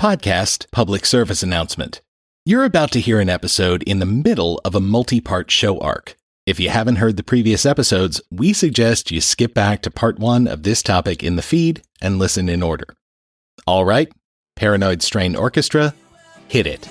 Podcast Public Service Announcement. You're about to hear an episode in the middle of a multi part show arc. If you haven't heard the previous episodes, we suggest you skip back to part one of this topic in the feed and listen in order. All right, Paranoid Strain Orchestra, hit it.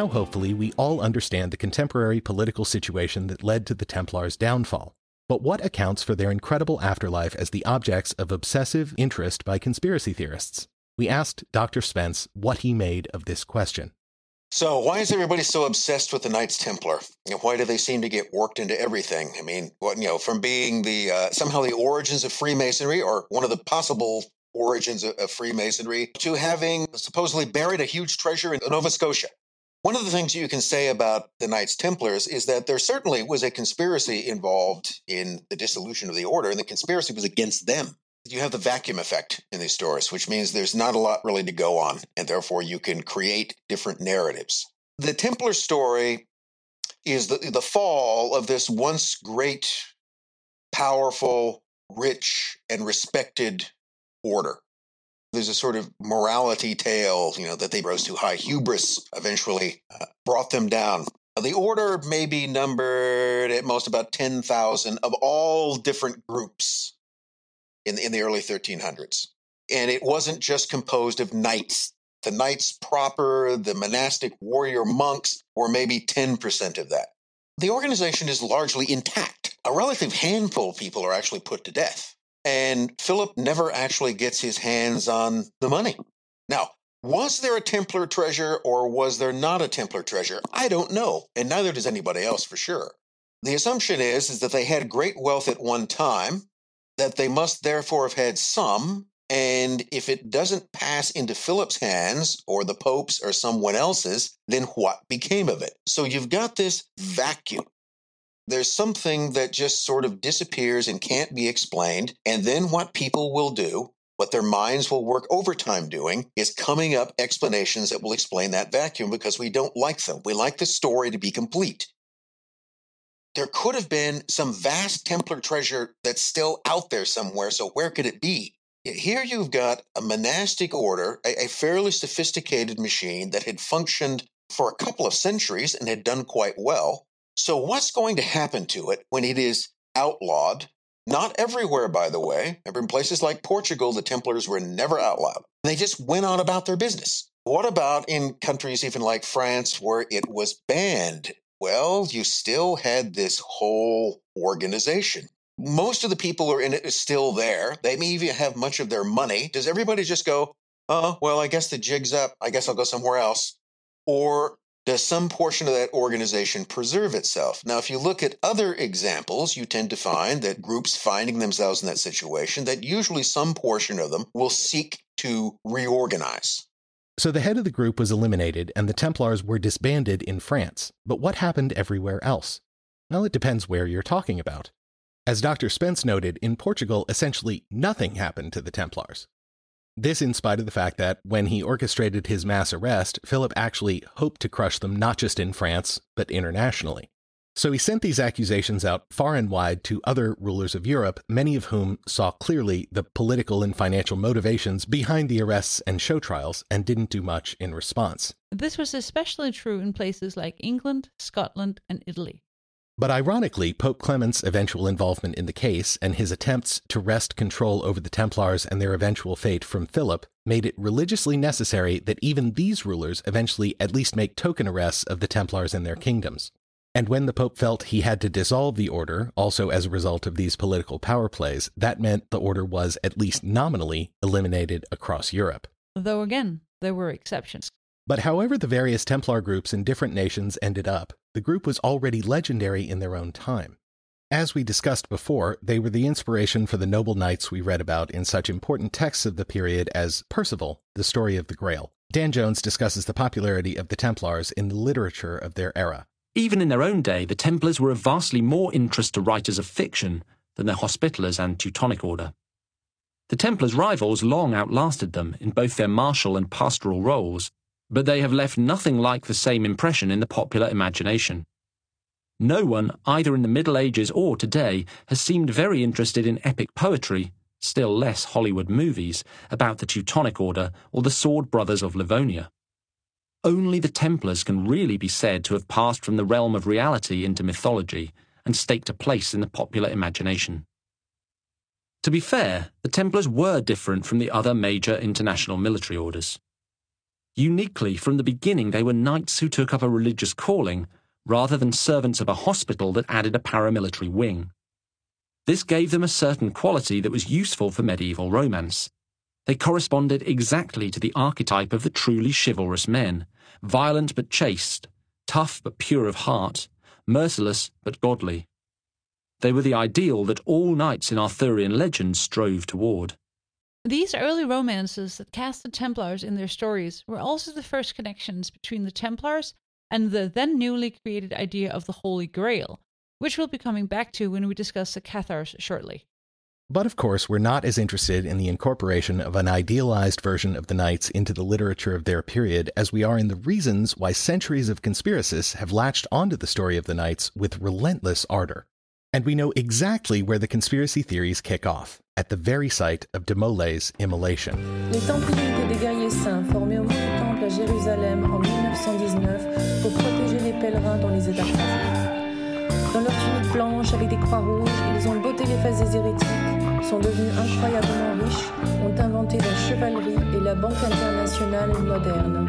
Now, hopefully, we all understand the contemporary political situation that led to the Templars' downfall. But what accounts for their incredible afterlife as the objects of obsessive interest by conspiracy theorists? We asked Dr. Spence what he made of this question. So, why is everybody so obsessed with the Knights Templar? You know, why do they seem to get worked into everything? I mean, what you know, from being the uh, somehow the origins of Freemasonry, or one of the possible origins of, of Freemasonry, to having supposedly buried a huge treasure in Nova Scotia. One of the things you can say about the Knights Templars is that there certainly was a conspiracy involved in the dissolution of the order, and the conspiracy was against them. You have the vacuum effect in these stories, which means there's not a lot really to go on, and therefore you can create different narratives. The Templar story is the, the fall of this once great, powerful, rich, and respected order. There's a sort of morality tale, you know, that they rose too high. Hubris eventually uh, brought them down. The order may be numbered at most about 10,000 of all different groups in, in the early 1300s. And it wasn't just composed of knights. The knights proper, the monastic warrior monks, were maybe 10% of that. The organization is largely intact. A relative handful of people are actually put to death. And Philip never actually gets his hands on the money. Now, was there a Templar treasure or was there not a Templar treasure? I don't know, and neither does anybody else for sure. The assumption is, is that they had great wealth at one time, that they must therefore have had some, and if it doesn't pass into Philip's hands or the Pope's or someone else's, then what became of it? So you've got this vacuum. There's something that just sort of disappears and can't be explained. And then what people will do, what their minds will work overtime doing, is coming up explanations that will explain that vacuum because we don't like them. We like the story to be complete there could have been some vast Templar treasure that's still out there somewhere. So where could it be? Here you've got a monastic order, a, a, fairly sophisticated machine that had functioned for a couple of centuries and had done quite well. So what's going to happen to it when it is outlawed? Not everywhere, by the way. In places like Portugal, the Templars were never outlawed. They just went on about their business. What about in countries even like France where it was banned well, you still had this whole organization. Most of the people who are in it is still there. They may even have much of their money. Does everybody just go, oh, well, I guess the jig's up. I guess I'll go somewhere else? Or does some portion of that organization preserve itself? Now, if you look at other examples, you tend to find that groups finding themselves in that situation, that usually some portion of them will seek to reorganize. So the head of the group was eliminated and the Templars were disbanded in France. But what happened everywhere else? Well, it depends where you're talking about. As Dr. Spence noted, in Portugal, essentially nothing happened to the Templars. This in spite of the fact that, when he orchestrated his mass arrest, Philip actually hoped to crush them not just in France, but internationally. So he sent these accusations out far and wide to other rulers of Europe, many of whom saw clearly the political and financial motivations behind the arrests and show trials and didn't do much in response. This was especially true in places like England, Scotland, and Italy. But ironically, Pope Clement's eventual involvement in the case and his attempts to wrest control over the Templars and their eventual fate from Philip made it religiously necessary that even these rulers eventually at least make token arrests of the Templars in their kingdoms. And when the Pope felt he had to dissolve the order, also as a result of these political power plays, that meant the order was, at least nominally, eliminated across Europe. Though again, there were exceptions. But however the various Templar groups in different nations ended up, the group was already legendary in their own time. As we discussed before, they were the inspiration for the noble knights we read about in such important texts of the period as Percival, the story of the Grail. Dan Jones discusses the popularity of the Templars in the literature of their era. Even in their own day, the Templars were of vastly more interest to writers of fiction than the Hospitallers and Teutonic Order. The Templars' rivals long outlasted them in both their martial and pastoral roles, but they have left nothing like the same impression in the popular imagination. No one, either in the Middle Ages or today, has seemed very interested in epic poetry, still less Hollywood movies, about the Teutonic Order or the Sword Brothers of Livonia. Only the Templars can really be said to have passed from the realm of reality into mythology and staked a place in the popular imagination. To be fair, the Templars were different from the other major international military orders. Uniquely, from the beginning, they were knights who took up a religious calling rather than servants of a hospital that added a paramilitary wing. This gave them a certain quality that was useful for medieval romance. They corresponded exactly to the archetype of the truly chivalrous men, violent but chaste, tough but pure of heart, merciless but godly. They were the ideal that all knights in Arthurian legend strove toward. These early romances that cast the Templars in their stories were also the first connections between the Templars and the then newly created idea of the Holy Grail, which we'll be coming back to when we discuss the Cathars shortly. But of course, we're not as interested in the incorporation of an idealized version of the knights into the literature of their period as we are in the reasons why centuries of conspiracists have latched onto the story of the knights with relentless ardor. And we know exactly where the conspiracy theories kick off at the very site of de Molay's immolation. Les Templiers étaient des guerriers saints formés au mont du Temple à Jérusalem en 1919 pour protéger les pèlerins dans les États français. Dans leur tunique blanche avec des croix rouges, ils ont botté les fesses des hérétiques, sont devenus incroyablement riches, ont inventé la chevalerie et la banque internationale moderne.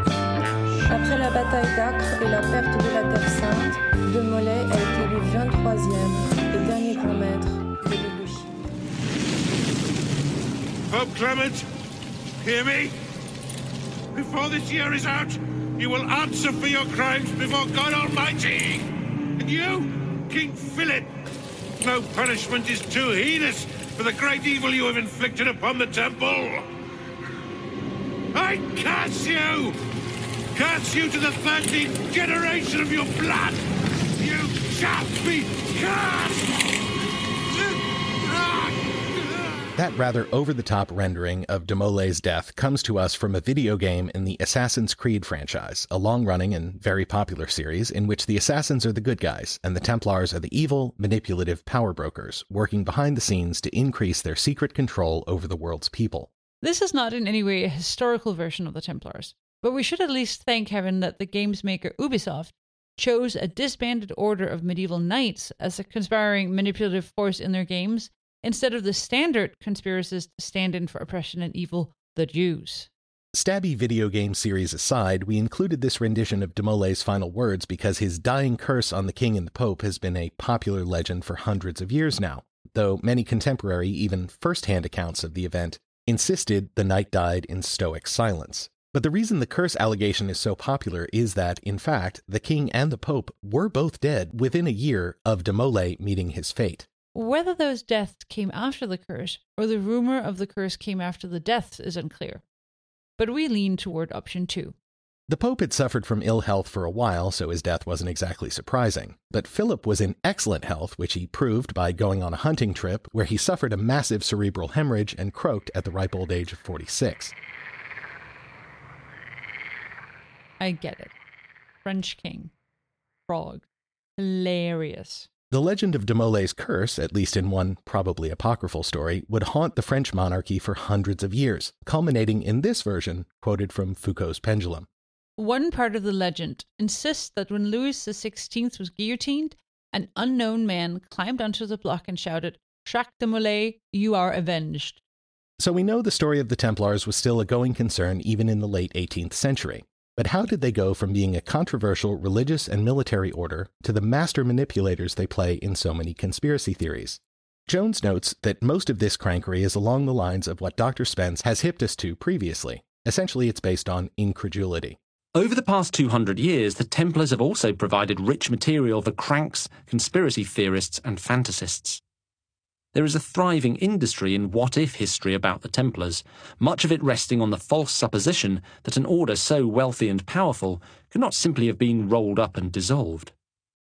Après la bataille d'Acre et la perte de la Terre Sainte, De Molay a été élu 23e l'île. Pope Clement, hear me? Before this year is out, you will answer for your crimes before God Almighty. And you, King Philip, no punishment is too heinous for the great evil you have inflicted upon the temple. I curse you! Curse you to the thirteenth generation of your blood! That rather over the top rendering of de Molay's death comes to us from a video game in the Assassin's Creed franchise, a long running and very popular series in which the assassins are the good guys and the Templars are the evil, manipulative power brokers, working behind the scenes to increase their secret control over the world's people. This is not in any way a historical version of the Templars, but we should at least thank heaven that the game's maker Ubisoft chose a disbanded order of medieval knights as a conspiring manipulative force in their games instead of the standard conspiracists stand in for oppression and evil, the Jews. Stabby video game series aside, we included this rendition of de final words because his dying curse on the king and the pope has been a popular legend for hundreds of years now, though many contemporary, even first hand accounts of the event insisted the knight died in stoic silence. But the reason the curse allegation is so popular is that, in fact, the king and the pope were both dead within a year of de Molay meeting his fate. Whether those deaths came after the curse or the rumor of the curse came after the deaths is unclear. But we lean toward option two. The Pope had suffered from ill health for a while, so his death wasn't exactly surprising. But Philip was in excellent health, which he proved by going on a hunting trip where he suffered a massive cerebral hemorrhage and croaked at the ripe old age of 46. I get it. French king. Frog. Hilarious. The legend of de Molay's curse, at least in one probably apocryphal story, would haunt the French monarchy for hundreds of years, culminating in this version, quoted from Foucault's Pendulum. One part of the legend insists that when Louis XVI was guillotined, an unknown man climbed onto the block and shouted, Jacques de Molay, you are avenged. So we know the story of the Templars was still a going concern even in the late 18th century. But how did they go from being a controversial religious and military order to the master manipulators they play in so many conspiracy theories? Jones notes that most of this crankery is along the lines of what Dr. Spence has hipped us to previously. Essentially, it's based on incredulity. Over the past 200 years, the Templars have also provided rich material for cranks, conspiracy theorists, and fantasists. There is a thriving industry in what if history about the Templars, much of it resting on the false supposition that an order so wealthy and powerful could not simply have been rolled up and dissolved.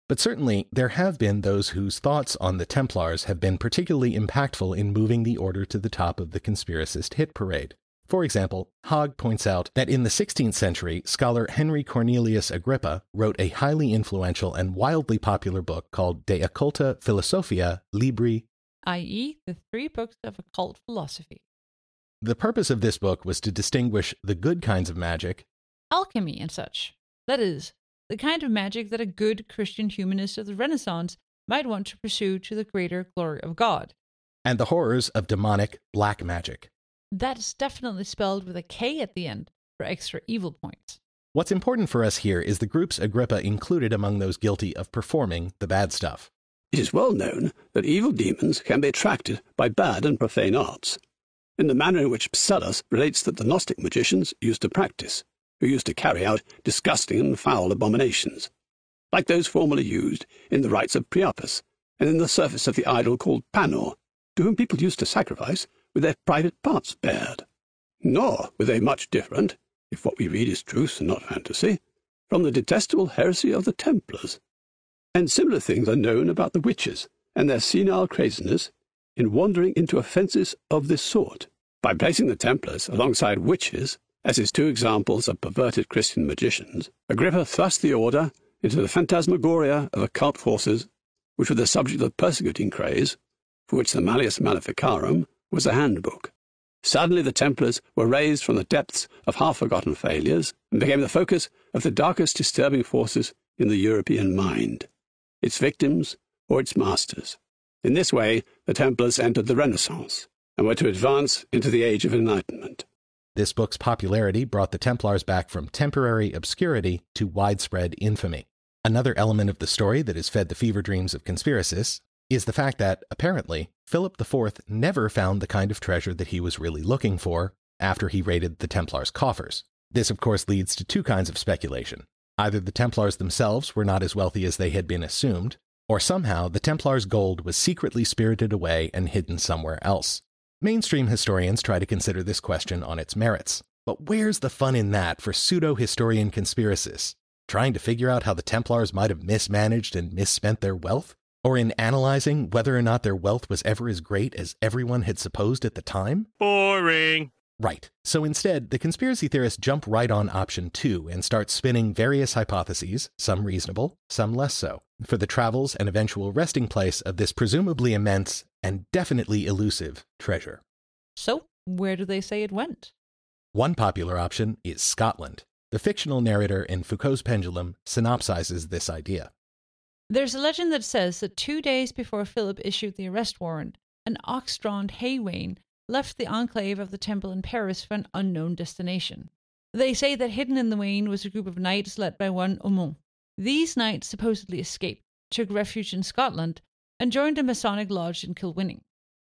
But certainly, there have been those whose thoughts on the Templars have been particularly impactful in moving the order to the top of the conspiracist hit parade. For example, Haag points out that in the 16th century, scholar Henry Cornelius Agrippa wrote a highly influential and wildly popular book called De Occulta Philosophia Libri. i.e., the three books of occult philosophy. The purpose of this book was to distinguish the good kinds of magic, Alchemy and such. That is, the kind of magic that a good Christian humanist of the Renaissance might want to pursue to the greater glory of God. and the horrors of demonic black magic. That's definitely spelled with a K at the end for extra evil points. What's important for us here is the groups Agrippa included among those guilty of performing the bad stuff. It is well known that evil demons can be attracted by bad and profane arts, in the manner in which Psellus relates that the Gnostic magicians used to practice, who used to carry out disgusting and foul abominations, like those formerly used in the rites of Priapus and in the service of the idol called Panor, to whom people used to sacrifice with their private parts bared. Nor were they much different, if what we read is truth and not fantasy, from the detestable heresy of the Templars. And similar things are known about the witches and their senile craziness in wandering into offences of this sort. By placing the Templars alongside witches as his two examples of perverted Christian magicians, Agrippa thrust the order into the phantasmagoria of occult forces, which were the subject of persecuting craze, for which the Malleus Maleficarum was a handbook. Suddenly the Templars were raised from the depths of half-forgotten failures and became the focus of the darkest disturbing forces in the European mind, its victims or its masters. In this way, the Templars entered the Renaissance and were to advance into the Age of Enlightenment. This book's popularity brought the Templars back from temporary obscurity to widespread infamy. Another element of the story that has fed the fever dreams of conspiracists is the fact that, apparently, Philip IV never found the kind of treasure that he was really looking for after he raided the Templars' coffers. This, of course, leads to two kinds of speculation. Either the Templars themselves were not as wealthy as they had been assumed, or somehow the Templars' gold was secretly spirited away and hidden somewhere else. Mainstream historians try to consider this question on its merits. But where's the fun in that for pseudo historian conspiracists? Trying to figure out how the Templars might have mismanaged and misspent their wealth? Or in analyzing whether or not their wealth was ever as great as everyone had supposed at the time? Boring. Right. So instead, the conspiracy theorists jump right on option two and start spinning various hypotheses, some reasonable, some less so, for the travels and eventual resting place of this presumably immense and definitely elusive treasure. So, where do they say it went? One popular option is Scotland. The fictional narrator in Foucault's Pendulum synopsizes this idea. There's a legend that says that two days before Philip issued the arrest warrant, an ox drawn hay wain left the enclave of the temple in Paris for an unknown destination. They say that hidden in the wain was a group of knights led by one Aumont. These knights supposedly escaped, took refuge in Scotland, and joined a Masonic lodge in Kilwinning.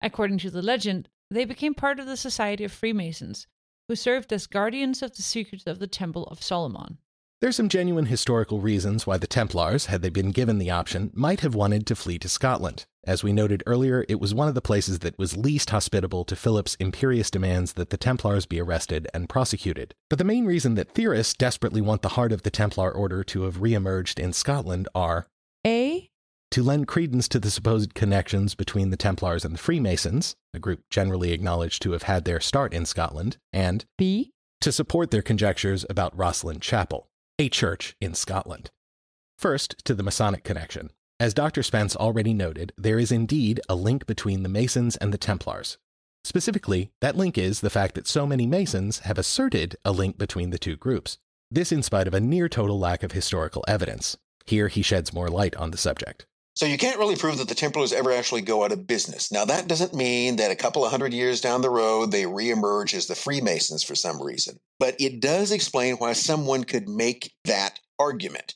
According to the legend, they became part of the Society of Freemasons, who served as guardians of the secrets of the Temple of Solomon. There's some genuine historical reasons why the Templars, had they been given the option, might have wanted to flee to Scotland. As we noted earlier, it was one of the places that was least hospitable to Philip's imperious demands that the Templars be arrested and prosecuted. But the main reason that theorists desperately want the heart of the Templar order to have re-emerged in Scotland are A. to lend credence to the supposed connections between the Templars and the Freemasons, a group generally acknowledged to have had their start in Scotland, and B. to support their conjectures about Rosslyn Chapel, a church in Scotland. First, to the Masonic connection. As Dr. Spence already noted, there is indeed a link between the Masons and the Templars. Specifically, that link is the fact that so many Masons have asserted a link between the two groups. This in spite of a near total lack of historical evidence. Here he sheds more light on the subject. So you can't really prove that the Templars ever actually go out of business. Now that doesn't mean that a couple of hundred years down the road they reemerge as the Freemasons for some reason. But it does explain why someone could make that argument.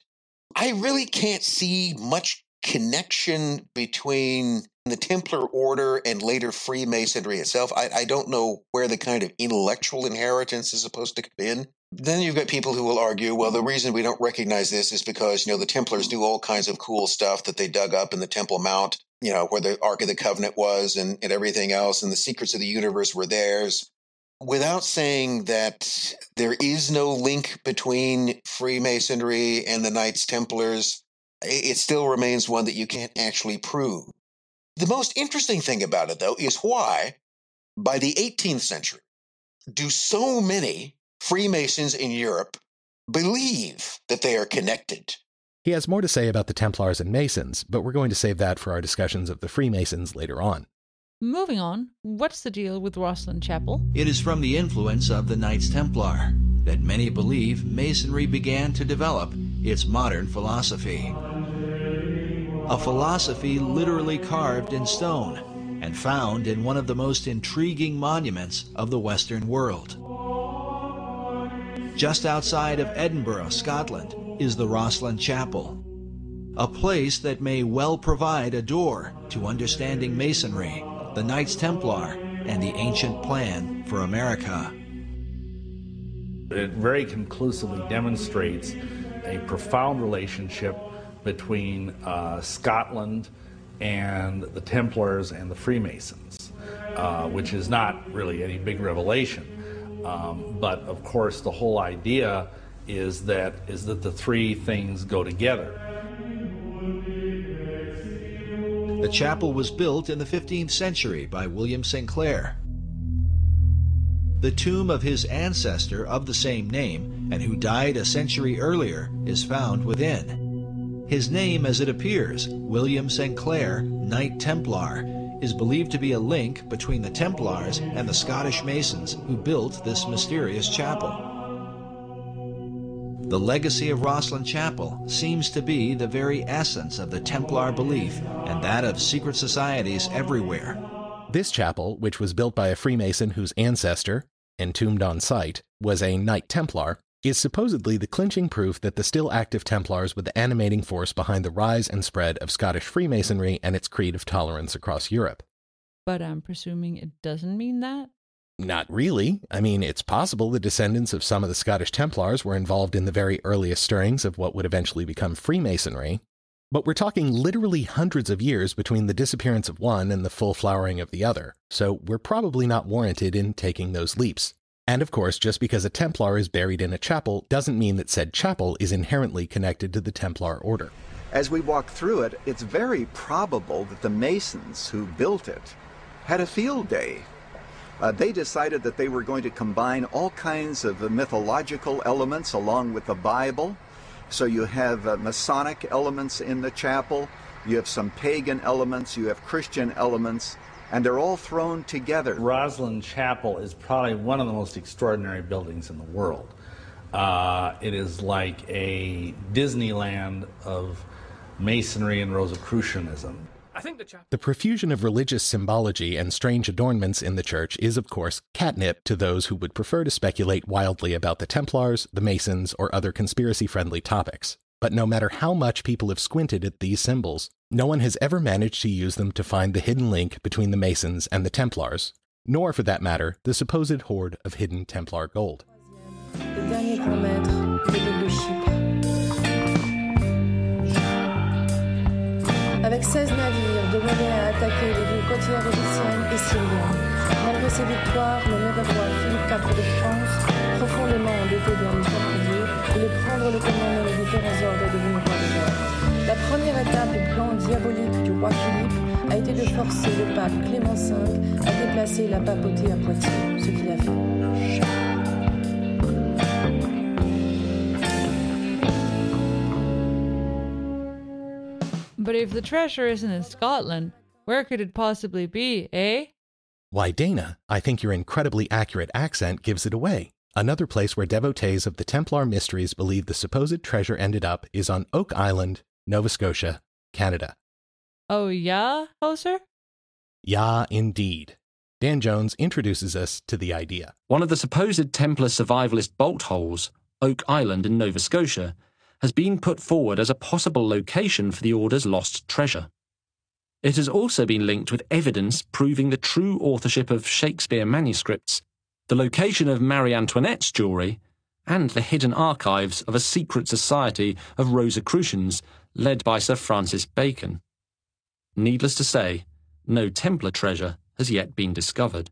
I really can't see much connection between the Templar order and later Freemasonry itself. I, I don't know where the kind of intellectual inheritance is supposed to come in. Then you've got people who will argue, well, the mm-hmm. reason we don't recognize this is because, you know, the Templars do all kinds of cool stuff that they dug up in the Temple Mount, you know, where the Ark of the Covenant was and, and everything else, and the secrets of the universe were theirs. Without saying that there is no link between Freemasonry and the Knights Templars, it still remains one that you can't actually prove. The most interesting thing about it, though, is why, by the 18th century, do so many Freemasons in Europe believe that they are connected? He has more to say about the Templars and Masons, but we're going to save that for our discussions of the Freemasons later on. Moving on, what's the deal with Rosslyn Chapel? It is from the influence of the Knights Templar that many believe Masonry began to develop its modern philosophy. A philosophy literally carved in stone and found in one of the most intriguing monuments of the Western world. Just outside of Edinburgh, Scotland, is the Rosslyn Chapel, a place that may well provide a door to understanding Masonry, the Knights Templar, and the ancient plan for America. It very conclusively demonstrates a profound relationship between uh, Scotland and the Templars and the Freemasons, uh, which is not really any big revelation. Um, but of course, the whole idea is that is that the three things go together. The chapel was built in the 15th century by William St. Clair. The tomb of his ancestor of the same name and who died a century earlier is found within. His name, as it appears, William St. Clair, Knight Templar, is believed to be a link between the Templars and the Scottish Masons who built this mysterious chapel. The legacy of Rosslyn Chapel seems to be the very essence of the Templar belief and that of secret societies everywhere. This chapel, which was built by a Freemason whose ancestor, entombed on site, was a Knight Templar, is supposedly the clinching proof that the still active Templars were the animating force behind the rise and spread of Scottish Freemasonry and its creed of tolerance across Europe. But I'm presuming it doesn't mean that? Not really. I mean, it's possible the descendants of some of the Scottish Templars were involved in the very earliest stirrings of what would eventually become Freemasonry. But we're talking literally hundreds of years between the disappearance of one and the full flowering of the other, so we're probably not warranted in taking those leaps. And of course, just because a Templar is buried in a chapel doesn't mean that said chapel is inherently connected to the Templar order. As we walk through it, it's very probable that the Masons who built it had a field day uh, they decided that they were going to combine all kinds of mythological elements along with the Bible. So you have uh, Masonic elements in the chapel, you have some pagan elements, you have Christian elements, and they're all thrown together. Rosslyn Chapel is probably one of the most extraordinary buildings in the world. Uh, it is like a Disneyland of Masonry and Rosicrucianism. I think the, the profusion of religious symbology and strange adornments in the church is, of course, catnip to those who would prefer to speculate wildly about the Templars, the Masons, or other conspiracy friendly topics. But no matter how much people have squinted at these symbols, no one has ever managed to use them to find the hidden link between the Masons and the Templars, nor, for that matter, the supposed hoard of hidden Templar gold. Avec 16 navires, De Gaulle a attaqué les villes côtières égyptiennes et syriennes. Malgré ses victoires, le roi Philippe IV de France, profondément endetté dans le Templiers, voulait prendre le commandement des différents ordres devenus rois de. La première étape du plan diabolique du roi Philippe a été de forcer le pape Clément V à déplacer la papauté à Poitiers, ce qu'il a fait. But if the treasure isn't in Scotland, where could it possibly be, eh? Why, Dana, I think your incredibly accurate accent gives it away. Another place where devotees of the Templar mysteries believe the supposed treasure ended up is on Oak Island, Nova Scotia, Canada. Oh, yeah, Hoser? Yeah, indeed. Dan Jones introduces us to the idea. One of the supposed Templar survivalist bolt holes, Oak Island in Nova Scotia, has been put forward as a possible location for the Order's lost treasure. It has also been linked with evidence proving the true authorship of Shakespeare manuscripts, the location of Marie Antoinette's jewellery, and the hidden archives of a secret society of Rosicrucians led by Sir Francis Bacon. Needless to say, no Templar treasure has yet been discovered.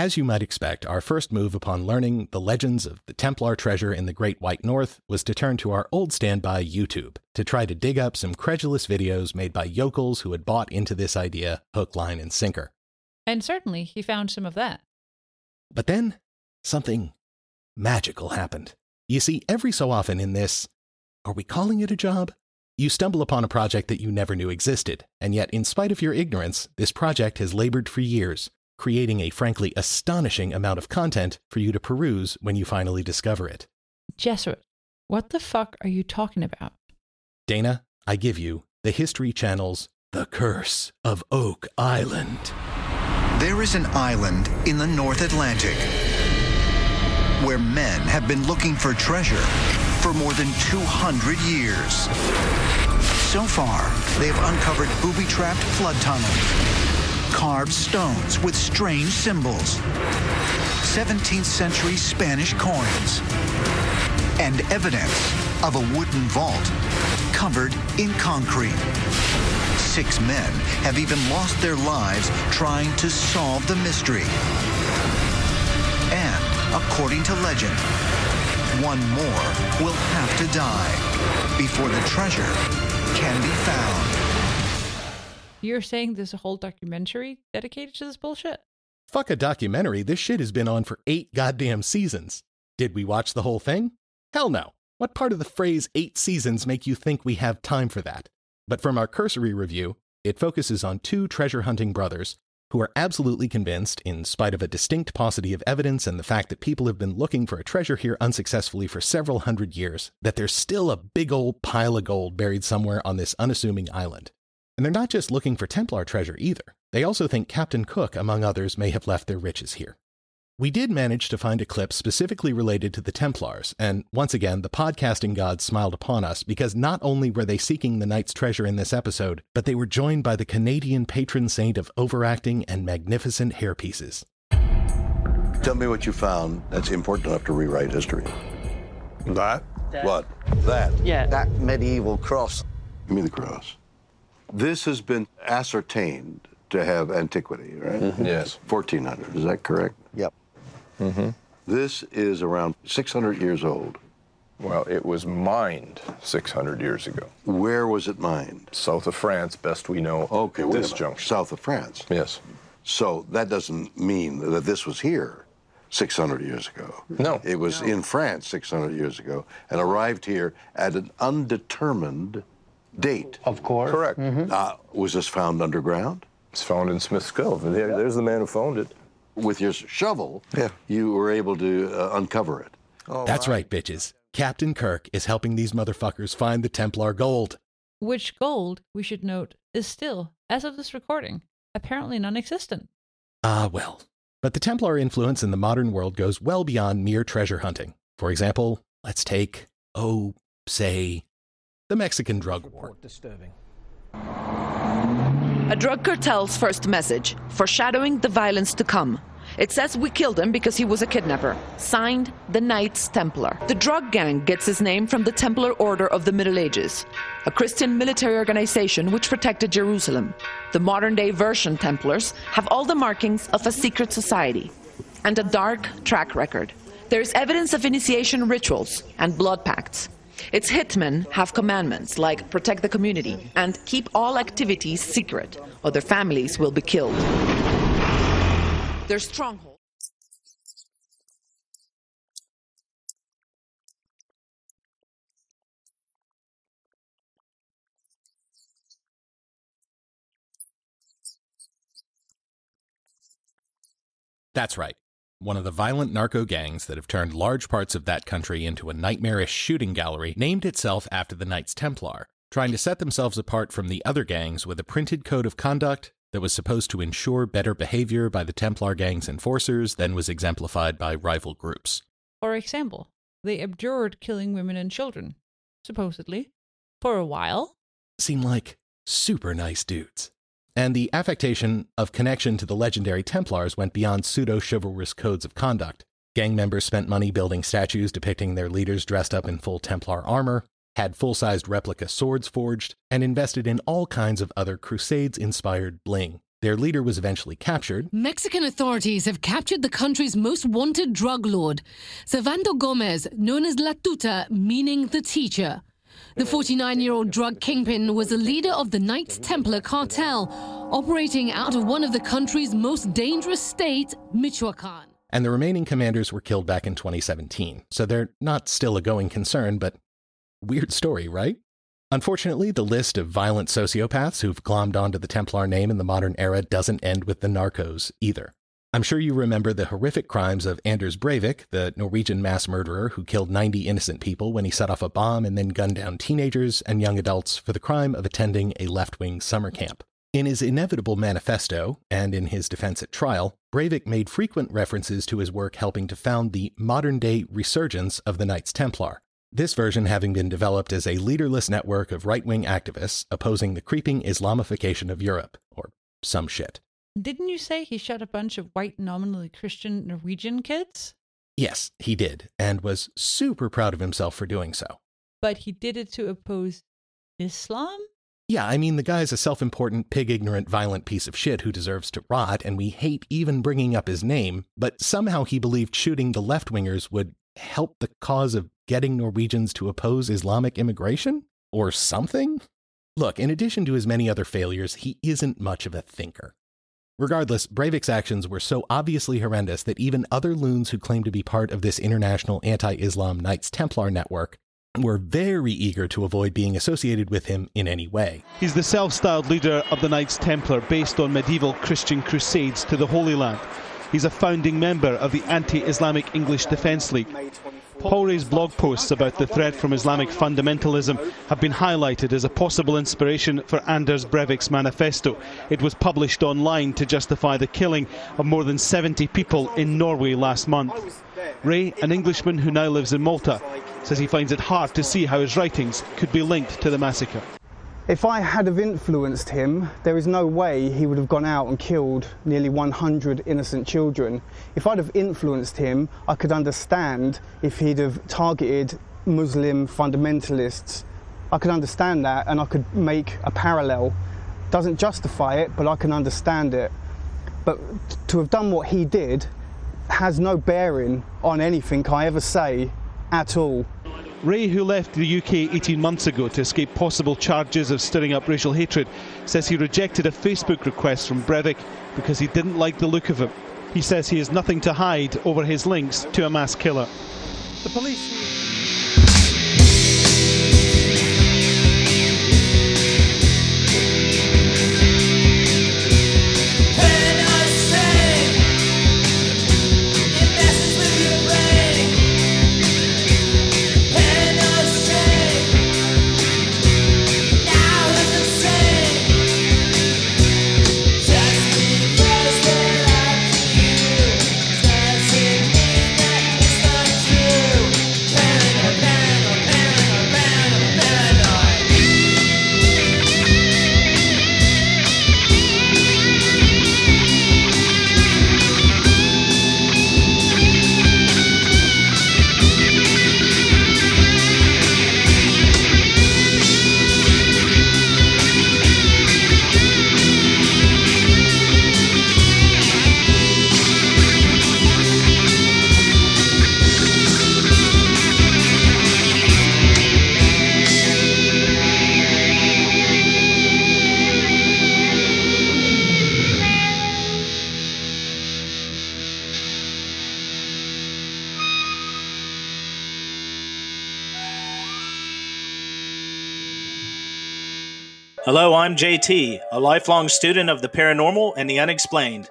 As you might expect, our first move upon learning the legends of the Templar treasure in the Great White North was to turn to our old standby YouTube to try to dig up some credulous videos made by yokels who had bought into this idea hook, line, and sinker. And certainly he found some of that. But then something magical happened. You see, every so often in this, are we calling it a job? You stumble upon a project that you never knew existed, and yet, in spite of your ignorance, this project has labored for years, creating a frankly astonishing amount of content for you to peruse when you finally discover it. Jesuit, what the fuck are you talking about? Dana, I give you the History Channel's The Curse of Oak Island. There is an island in the North Atlantic where men have been looking for treasure for more than 200 years. So far, they have uncovered booby-trapped flood tunnels, carved stones with strange symbols, 17th century Spanish coins, and evidence of a wooden vault covered in concrete. Six men have even lost their lives trying to solve the mystery. And according to legend, one more will have to die before the treasure can be found. You're saying there's a whole documentary dedicated to this bullshit? Fuck a documentary, this shit has been on for eight goddamn seasons. Did we watch the whole thing? Hell no. What part of the phrase eight seasons make you think we have time for that? But from our cursory review, it focuses on two treasure hunting brothers who are absolutely convinced, in spite of a distinct paucity of evidence and the fact that people have been looking for a treasure here unsuccessfully for several hundred years, that there's still a big old pile of gold buried somewhere on this unassuming island. And they're not just looking for Templar treasure either. They also think Captain Cook, among others, may have left their riches here. We did manage to find a clip specifically related to the Templars, and once again, the podcasting gods smiled upon us because not only were they seeking the knight's treasure in this episode, but they were joined by the Canadian patron saint of overacting and magnificent hairpieces. Tell me what you found that's important enough to rewrite history. That? What? That? Yeah. That medieval cross. Give me the cross. This has been ascertained to have antiquity, right? Mhm. Yes. 1400, is that correct? Yep. Mm-hmm. This is around 600 years old. Well, it was mined 600 years ago. Where was it mined? South of France, best we know. Okay, at this minute. junction. South of France. Yes. So that doesn't mean that this was here 600 years ago. No. It was in France 600 years ago and arrived here at an undetermined date. Of course. Correct. Uh, was this found underground? It's found in Smith's Cove. and There, there's the man who found it. With your shovel, Yeah. you were able to uh, uncover it. That's right, bitches. Captain Kirk is helping these motherfuckers find the Templar gold. Which gold, we should note, is still, as of this recording, apparently non existent. Ah, well. But the Templar influence in the modern world goes well beyond mere treasure hunting. For example, let's take, oh, say, the Mexican drug war. Disturbing. A drug cartel's first message, foreshadowing the violence to come. It says we killed him because he was a kidnapper. Signed, the Knights Templar. The drug gang gets its name from the Templar Order of the Middle Ages, a Christian military organization which protected Jerusalem. The modern day version Templars have all the markings of a secret society and a dark track record. There is evidence of initiation rituals and blood pacts. Its hitmen have commandments like protect the community and keep all activities secret, or their families will be killed. Their stronghold. That's right. One of the violent narco gangs that have turned large parts of that country into a nightmarish shooting gallery named itself after the Knights Templar, trying to set themselves apart from the other gangs with a printed code of conduct that was supposed to ensure better behavior by the Templar gang's enforcers than was exemplified by rival groups. For example, they abjured killing women and children, supposedly, for a while. Seem like super nice dudes. And the affectation of connection to the legendary Templars went beyond pseudo chivalrous codes of conduct. Gang members spent money building statues depicting their leaders dressed up in full Templar armor, had full sized replica swords forged, and invested in all kinds of other Crusades inspired bling. Their leader was eventually captured, Mexican authorities have captured the country's most wanted drug lord, Servando Gomez, known as La Tuta, meaning the teacher. The 49 year old drug kingpin was a leader of the Knights Templar cartel, operating out of one of the country's most dangerous states, Michoacan. and the remaining commanders were killed back in 2017. So they're not still a going concern, but weird story, right? Unfortunately, the list of violent sociopaths who've glommed onto the Templar name in the modern era doesn't end with the narcos either. I'm sure you remember the horrific crimes of Anders Breivik, the Norwegian mass murderer who killed 90 innocent people when he set off a bomb and then gunned down teenagers and young adults for the crime of attending a left wing summer camp. In his inevitable manifesto, and in his defense at trial, Breivik made frequent references to his work helping to found the modern day resurgence of the Knights Templar. This version having been developed as a leaderless network of right wing activists opposing the creeping Islamification of Europe, or some shit. Didn't you say he shot a bunch of white, nominally Christian Norwegian kids? Yes, he did, and was super proud of himself for doing so. But he did it to oppose Islam? Yeah, I mean, the guy's a self important, pig ignorant, violent piece of shit who deserves to rot, and we hate even bringing up his name, but somehow he believed shooting the left wingers would help the cause of getting Norwegians to oppose Islamic immigration? Or something? Look, in addition to his many other failures, he isn't much of a thinker. Regardless, Breivik's actions were so obviously horrendous that even other loons who claim to be part of this international anti Islam Knights Templar network were very eager to avoid being associated with him in any way. He's the self styled leader of the Knights Templar based on medieval Christian crusades to the Holy Land. He's a founding member of the anti Islamic English Defence League. Paul blog posts about the threat from Islamic fundamentalism have been highlighted as a possible inspiration for Anders Breivik's manifesto. It was published online to justify the killing of more than 70 people in Norway last month. Ray, an Englishman who now lives in Malta, says he finds it hard to see how his writings could be linked to the massacre. If I had have influenced him, there is no way he would have gone out and killed nearly 100 innocent children. If I'd have influenced him, I could understand if he'd have targeted Muslim fundamentalists. I could understand that and I could make a parallel. Doesn't justify it, but I can understand it. But to have done what he did has no bearing on anything I ever say at all. Ray, who left the UK 18 months ago to escape possible charges of stirring up racial hatred, says he rejected a Facebook request from Breivik because he didn't like the look of him. He says he has nothing to hide over his links to a mass killer. The police. Hello, I'm JT, a lifelong student of the paranormal and the unexplained.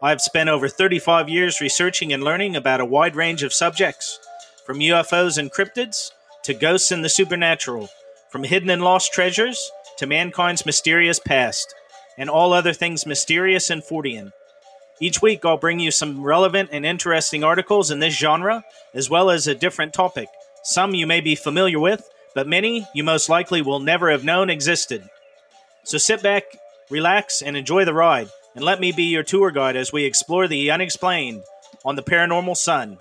I have spent over 35 years researching and learning about a wide range of subjects, from UFOs and cryptids to ghosts and the supernatural, from hidden and lost treasures to mankind's mysterious past, and all other things mysterious and Fortean. Each week, I'll bring you some relevant and interesting articles in this genre, as well as a different topic. Some you may be familiar with, but many you most likely will never have known existed. So sit back, relax, and enjoy the ride, and let me be your tour guide as we explore the unexplained on the Paranormal Son.